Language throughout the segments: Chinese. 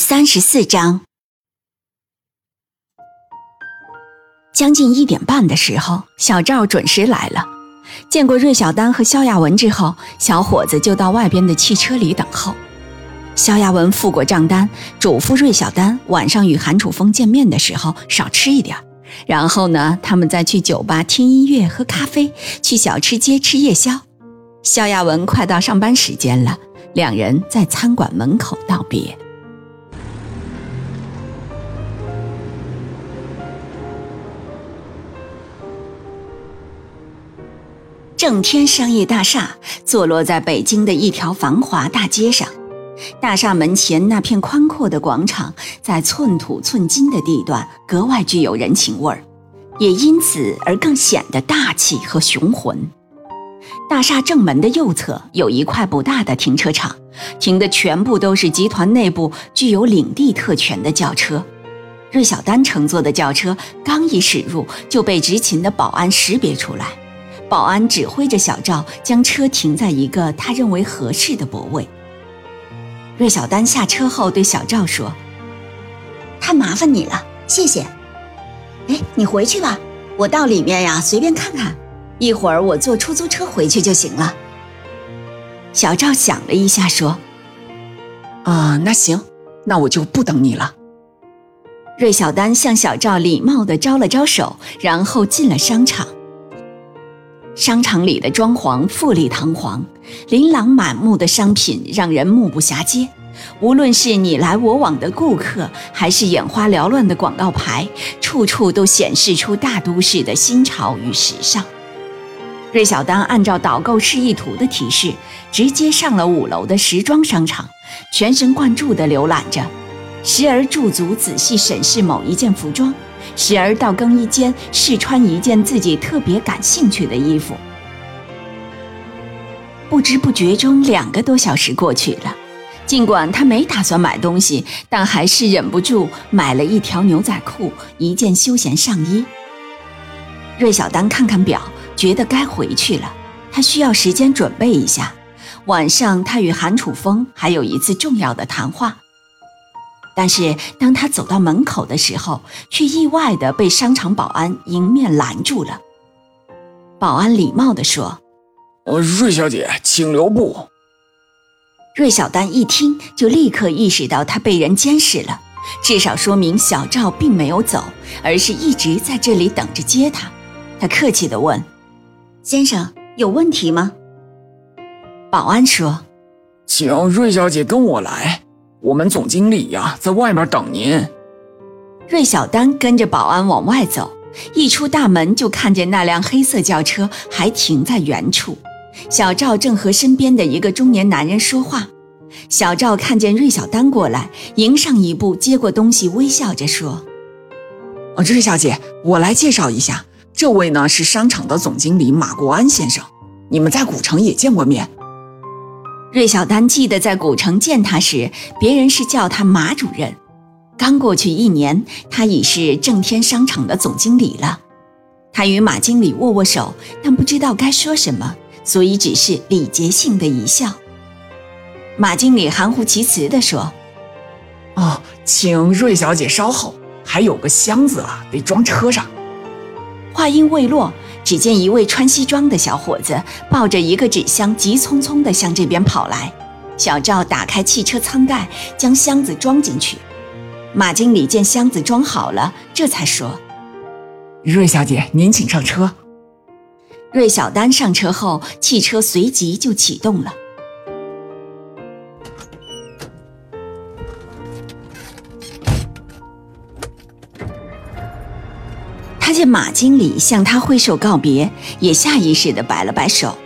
三十四章，将近一点半的时候，小赵准时来了。见过芮小丹和萧亚文之后，小伙子就到外边的汽车里等候。萧亚文付过账单，嘱咐芮小丹晚上与韩楚风见面的时候少吃一点。然后呢，他们再去酒吧听音乐、喝咖啡，去小吃街吃夜宵。萧亚文快到上班时间了，两人在餐馆门口道别。正天商业大厦坐落在北京的一条繁华大街上，大厦门前那片宽阔的广场，在寸土寸金的地段格外具有人情味儿，也因此而更显得大气和雄浑。大厦正门的右侧有一块不大的停车场，停的全部都是集团内部具有领地特权的轿车。芮小丹乘坐的轿车刚一驶入，就被执勤的保安识别出来。保安指挥着小赵将车停在一个他认为合适的泊位。芮小丹下车后对小赵说：“太麻烦你了，谢谢。哎，你回去吧，我到里面呀随便看看，一会儿我坐出租车回去就行了。”小赵想了一下说：“啊，那行，那我就不等你了。”芮小丹向小赵礼貌地招了招手，然后进了商场。商场里的装潢富丽堂皇，琳琅满目的商品让人目不暇接。无论是你来我往的顾客，还是眼花缭乱的广告牌，处处都显示出大都市的新潮与时尚。芮小丹按照导购示意图的提示，直接上了五楼的时装商场，全神贯注地浏览着，时而驻足仔细审视某一件服装。时而到更衣间试穿一件自己特别感兴趣的衣服，不知不觉中两个多小时过去了。尽管他没打算买东西，但还是忍不住买了一条牛仔裤、一件休闲上衣。芮小丹看看表，觉得该回去了。他需要时间准备一下，晚上他与韩楚风还有一次重要的谈话。但是当他走到门口的时候，却意外的被商场保安迎面拦住了。保安礼貌的说：“呃，芮小姐，请留步。”芮小丹一听，就立刻意识到他被人监视了，至少说明小赵并没有走，而是一直在这里等着接他。他客气地问：“先生，有问题吗？”保安说：“请芮小姐跟我来。”我们总经理呀，在外面等您。芮小丹跟着保安往外走，一出大门就看见那辆黑色轿车还停在原处。小赵正和身边的一个中年男人说话。小赵看见芮小丹过来，迎上一步，接过东西，微笑着说：“啊，芮小姐，我来介绍一下，这位呢是商场的总经理马国安先生，你们在古城也见过面。”芮小丹记得在古城见他时，别人是叫他马主任。刚过去一年，他已是正天商场的总经理了。他与马经理握握手，但不知道该说什么，所以只是礼节性的一笑。马经理含糊其辞地说：“哦，请芮小姐稍后，还有个箱子啊，得装车上。”话音未落。只见一位穿西装的小伙子抱着一个纸箱，急匆匆地向这边跑来。小赵打开汽车舱盖，将箱子装进去。马经理见箱子装好了，这才说：“瑞小姐，您请上车。”芮小丹上车后，汽车随即就启动了。见马经理向他挥手告别，也下意识地摆了摆手。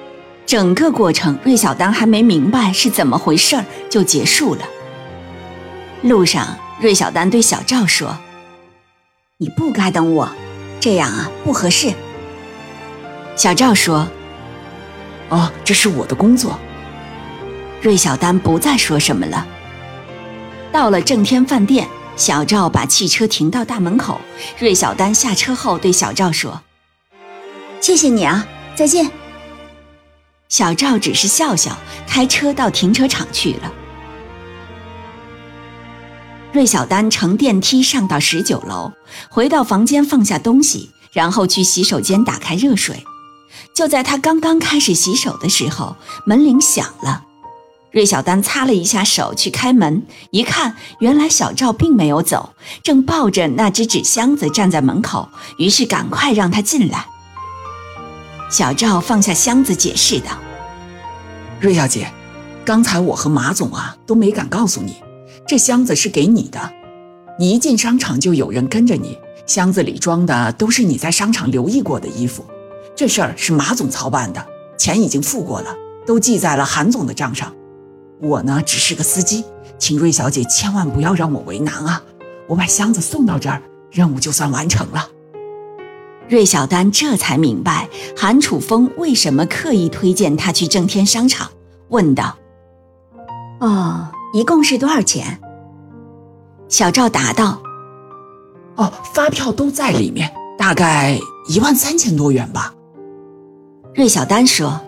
整个过程，芮小丹还没明白是怎么回事儿，就结束了。路上，芮小丹对小赵说：“你不该等我，这样啊不合适。”小赵说：“哦，这是我的工作。”芮小丹不再说什么了。到了正天饭店，小赵把汽车停到大门口。芮小丹下车后对小赵说：“谢谢你啊，再见。”小赵只是笑笑，开车到停车场去了。芮小丹乘电梯上到十九楼，回到房间放下东西，然后去洗手间打开热水。就在他刚刚开始洗手的时候，门铃响了。芮小丹擦了一下手去开门，一看，原来小赵并没有走，正抱着那只纸箱子站在门口，于是赶快让他进来。小赵放下箱子，解释道：“芮小姐，刚才我和马总啊都没敢告诉你。”这箱子是给你的，你一进商场就有人跟着你，箱子里装的都是你在商场留意过的衣服。这事儿是马总操办的，钱已经付过了，都记在了韩总的账上。我呢只是个司机，请芮小姐千万不要让我为难啊！我把箱子送到这儿，任务就算完成了。芮小丹这才明白韩楚风为什么刻意推荐他去正天商场，问道：“哦。”一共是多少钱？小赵答道：“哦，发票都在里面，大概一万三千多元吧。”芮小丹说：“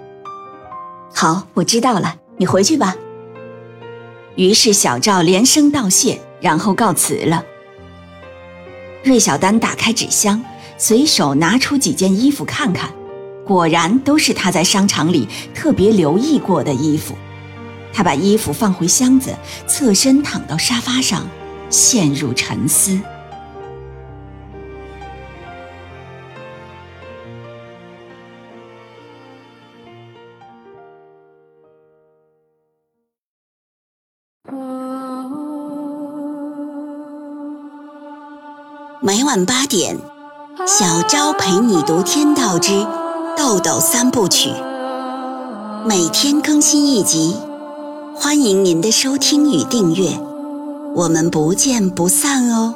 好，我知道了，你回去吧。”于是小赵连声道谢，然后告辞了。芮小丹打开纸箱，随手拿出几件衣服看看，果然都是他在商场里特别留意过的衣服。他把衣服放回箱子，侧身躺到沙发上，陷入沉思。每晚八点，小昭陪你读《天道之豆豆三部曲》，每天更新一集。欢迎您的收听与订阅，我们不见不散哦。